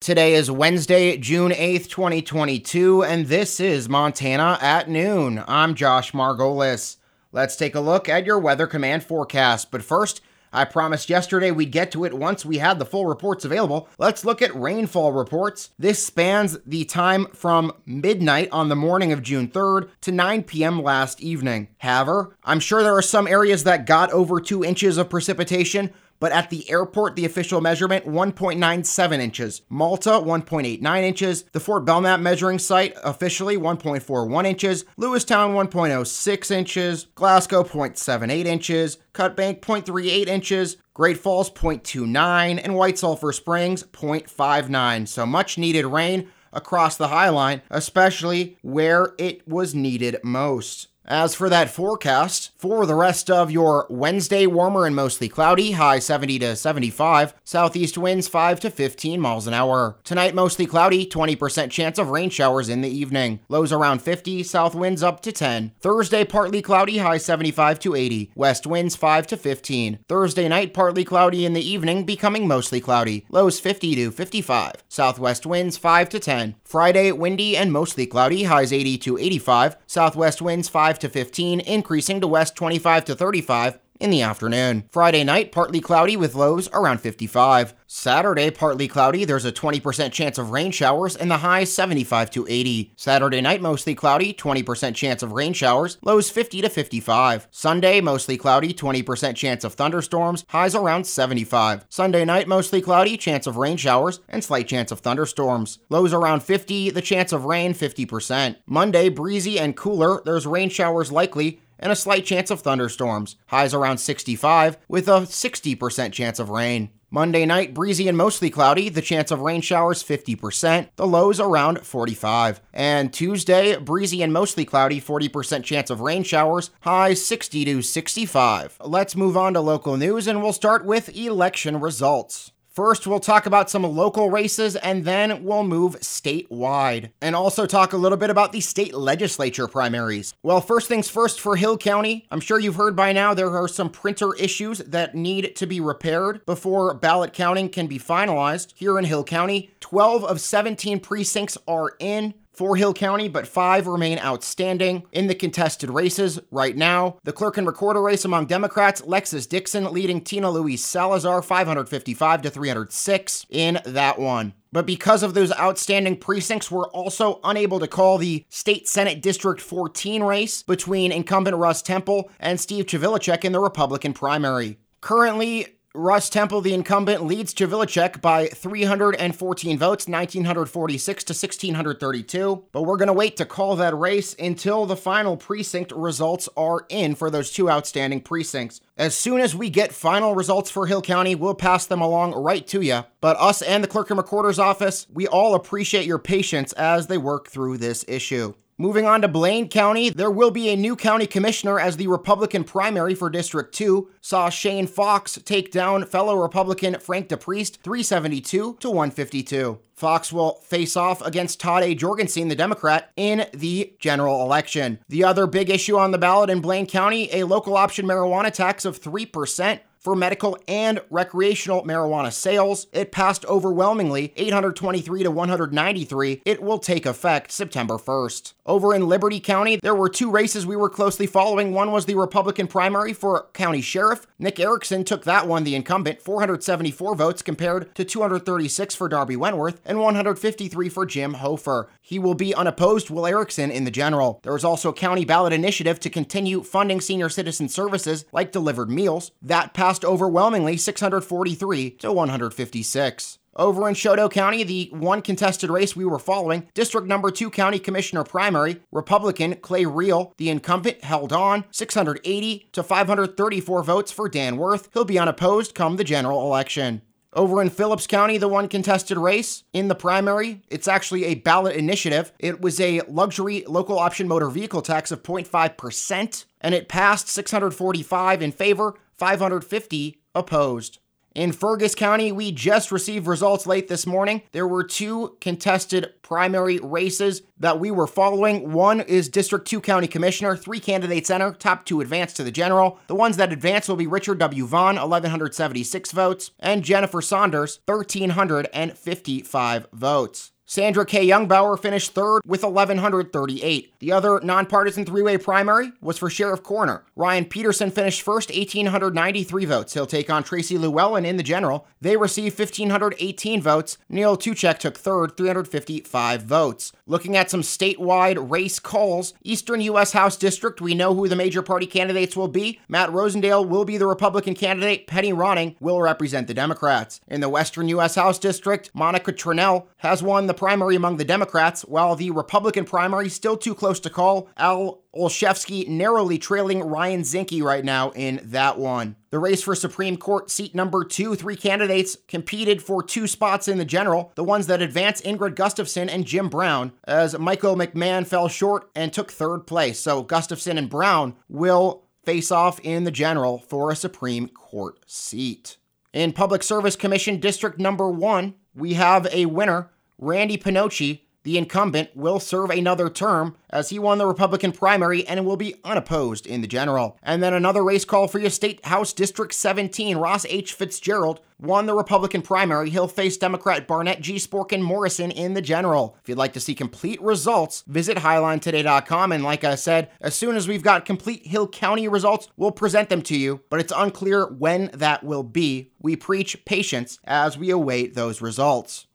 Today is Wednesday, June 8th, 2022, and this is Montana at noon. I'm Josh Margolis. Let's take a look at your Weather Command forecast. But first, I promised yesterday we'd get to it once we had the full reports available. Let's look at rainfall reports. This spans the time from midnight on the morning of June 3rd to 9 p.m. last evening. However, I'm sure there are some areas that got over 2 inches of precipitation, but at the airport, the official measurement 1.97 inches. Malta 1.89 inches. The Fort Belknap measuring site officially 1.41 inches. Lewistown 1.06 inches. Glasgow 0.78 inches. Cut Bank 0.38 inches. Great Falls 0.29 and White Sulphur Springs 0.59. So much needed rain across the High Line, especially where it was needed most. As for that forecast, for the rest of your Wednesday, warmer and mostly cloudy, high 70 to 75, southeast winds 5 to 15 miles an hour. Tonight, mostly cloudy, 20% chance of rain showers in the evening. Lows around 50, south winds up to 10. Thursday, partly cloudy, high 75 to 80, west winds 5 to 15. Thursday night, partly cloudy in the evening, becoming mostly cloudy, lows 50 to 55. Southwest winds 5 to 10. Friday, windy and mostly cloudy, highs 80 to 85, southwest winds 5 to 15, increasing to west 25 to 35 in the afternoon. Friday night, partly cloudy with lows around 55. Saturday, partly cloudy. There's a 20% chance of rain showers and the high 75 to 80. Saturday night, mostly cloudy, 20% chance of rain showers, lows 50 to 55. Sunday, mostly cloudy, 20% chance of thunderstorms, highs around 75. Sunday night, mostly cloudy, chance of rain showers and slight chance of thunderstorms. Lows around 50, the chance of rain 50%. Monday, breezy and cooler. There's rain showers likely and a slight chance of thunderstorms. Highs around 65 with a 60% chance of rain. Monday night, breezy and mostly cloudy, the chance of rain showers 50%, the lows around 45. And Tuesday, breezy and mostly cloudy, 40% chance of rain showers, highs 60 to 65. Let's move on to local news and we'll start with election results. First, we'll talk about some local races and then we'll move statewide and also talk a little bit about the state legislature primaries. Well, first things first for Hill County, I'm sure you've heard by now there are some printer issues that need to be repaired before ballot counting can be finalized. Here in Hill County, 12 of 17 precincts are in for Hill County, but five remain outstanding in the contested races right now. The clerk and recorder race among Democrats, Lexis Dixon leading Tina Louise Salazar 555 to 306 in that one. But because of those outstanding precincts, we're also unable to call the State Senate District 14 race between incumbent Russ Tempel and Steve Chvilicek in the Republican primary. Currently, Russ Tempel, the incumbent, leads Chvilicek by 314 votes, 1946 to 1632. But we're going to wait to call that race until the final precinct results are in for those two outstanding precincts. As soon as we get final results for Hill County, we'll pass them along right to you. But us and the clerk and recorder's office, we all appreciate your patience as they work through this issue. Moving on to Blaine County, there will be a new county commissioner as the Republican primary for District 2 saw Shane Fox take down fellow Republican Frank DePriest 372 to 152. Fox will face off against Todd A. Jorgensen, the Democrat, in the general election. The other big issue on the ballot in Blaine County a local option marijuana tax of 3% for medical and recreational marijuana sales. It passed overwhelmingly 823 to 193. It will take effect September 1st. Over in Liberty County, there were two races we were closely following. One was the Republican primary for county sheriff. Nick Erickson took that one, the incumbent, 474 votes compared to 236 for Darby Wentworth and 153 for Jim Hofer. He will be unopposed, Will Erickson, in the general. There is also a county ballot initiative to continue funding senior citizen services like delivered meals. That passed passed overwhelmingly 643 to 156. Over in Chouteau County, the one contested race we were following, District Number 2 County Commissioner primary, Republican Clay Real, the incumbent, held on 680 to 534 votes for Dan Worth. He'll be unopposed come the general election. Over in Phillips County, the one contested race in the primary, it's actually a ballot initiative. It was a luxury local option motor vehicle tax of 0.5%, and it passed 645 in favor, 550 opposed. In Fergus County, we just received results late this morning. There were two contested primary races that we were following. One is District 2 County Commissioner, three candidates enter, top two advance to the general. The ones that advance will be Richard W. Vaughn, 1,176 votes, and Jennifer Saunders, 1,355 votes. Sandra K. Youngbauer finished third with 1,138. The other nonpartisan three way primary was for Sheriff Coroner. Ryan Peterson finished first, 1,893 votes. He'll take on Tracy Llewellyn in the general. They received 1,518 votes. Neil Tuchek took third, 355 votes. Looking at some statewide race calls, Eastern U.S. House District, we know who the major party candidates will be. Matt Rosendale will be the Republican candidate. Penny Ronning will represent the Democrats. In the Western U.S. House District, Monica Tranel has won the primary among the Democrats, while the Republican primary still too close to call. Al Olszewski narrowly trailing Ryan Zinke right now in that one. The race for Supreme Court seat number two, three candidates competed for two spots in the general. The ones that advanced Ingrid Gustafson and Jim Brown, as Michael McMahon fell short and took third place. So Gustafson and Brown will face off in the general for a Supreme Court seat. In Public Service Commission District number one, we have a winner Randy Pinocci, the incumbent, will serve another term as he won the Republican primary and will be unopposed in the general. And then another race call for your State House District 17. Ross H. Fitzgerald won the Republican primary. He'll face Democrat Barnett G. Sporkin Morrison in the general. If you'd like to see complete results, visit HighlineToday.com. And like I said, as soon as we've got complete Hill County results, we'll present them to you, but it's unclear when that will be. We preach patience as we await those results.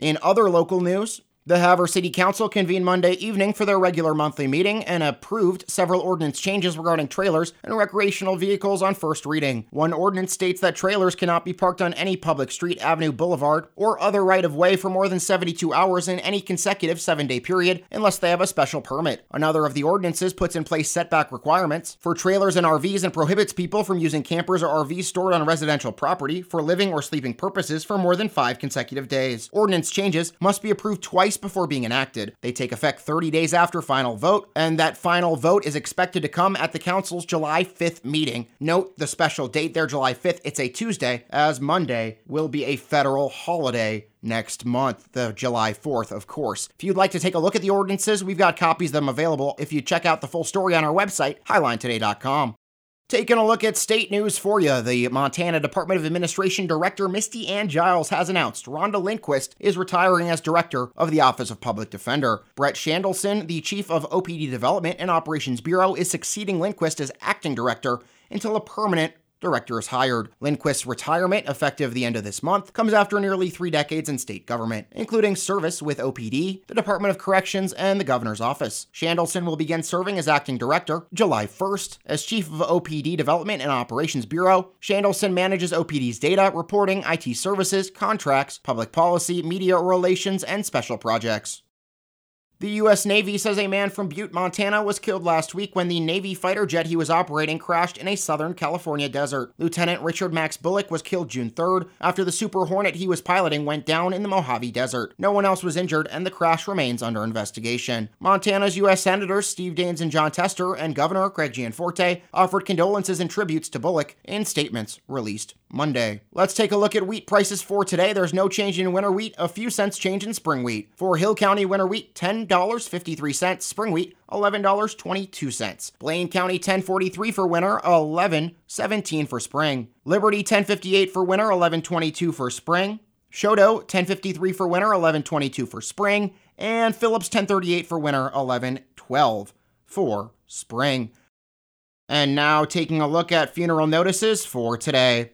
In other local news, the Havre City Council convened Monday evening for their regular monthly meeting and approved several ordinance changes regarding trailers and recreational vehicles on first reading. One ordinance states that trailers cannot be parked on any public street, avenue, boulevard, or other right of way for more than 72 hours in any consecutive seven day period unless they have a special permit. Another of the ordinances puts in place setback requirements for trailers and RVs and prohibits people from using campers or RVs stored on residential property for living or sleeping purposes for more than five consecutive days. Ordinance changes must be approved twice twice before being enacted. They take effect 30 days after final vote, and that final vote is expected to come at the council's July 5th meeting. Note the special date there, July 5th. It's a Tuesday, as Monday will be a federal holiday next month, the July 4th, of course. If you'd like to take a look at the ordinances, we've got copies of them available if you check out the full story on our website, highlinetoday.com. Taking a look at state news for you, the Montana Department of Administration Director Misty Ann Giles has announced Rhonda Lindquist is retiring as Director of the Office of Public Defender. Brett Shandelson, the Chief of OPD Development and Operations Bureau, is succeeding Lindquist as Acting Director until a permanent director is hired. Lindquist's retirement, effective the end of this month, comes after nearly three decades in state government, including service with OPD, the Department of Corrections, and the governor's office. Shandelson will begin serving as acting director July 1st. As chief of OPD Development and Operations Bureau, Shandelson manages OPD's data, reporting, IT services, contracts, public policy, media relations, and special projects. The U.S. Navy says a man from Butte, Montana was killed last week when the Navy fighter jet he was operating crashed in a southern California desert. Lieutenant Richard Max Bullock was killed June 3rd after the Super Hornet he was piloting went down in the Mojave Desert. No one else was injured, and the crash remains under investigation. Montana's U.S. Senators Steve Daines and Jon Tester and Governor Greg Gianforte offered condolences and tributes to Bullock in statements released Monday. Let's take a look at wheat prices for today. There's no change in winter wheat, a few cents change in spring wheat. For Hill County winter wheat, $10.53, spring wheat, $11.22. Blaine County 1043 for winter, 11.17 for spring. Liberty 1058 for winter, 11.22 for spring. Chouteau 1053 for winter, 11.22 for spring, and Phillips 1038 for winter, 11.12 for spring. And now taking a look at funeral notices for today.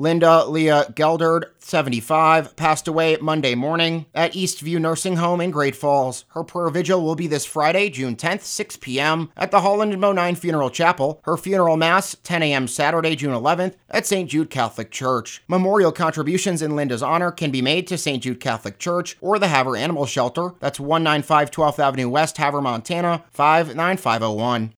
Linda Leah Gelderd, 75, passed away Monday morning at Eastview Nursing Home in Great Falls. Her prayer vigil will be this Friday, June 10th, 6 p.m. at the Holland and Bonine Funeral Chapel. Her funeral mass, 10 a.m. Saturday, June 11th at St. Jude Catholic Church. Memorial contributions in Linda's honor can be made to St. Jude Catholic Church or the Havre Animal Shelter. That's 195 12th Avenue West, Havre, Montana, 59501.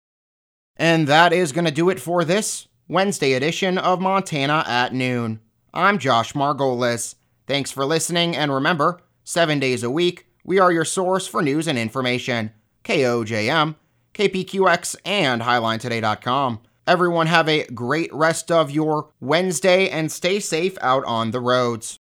And that is going to do it for this Wednesday edition of Montana at Noon. I'm Josh Margolis. Thanks for listening, and remember, seven days a week, we are your source for news and information. KOJM, KPQX, and HighlineToday.com. Everyone have a great rest of your Wednesday and stay safe out on the roads.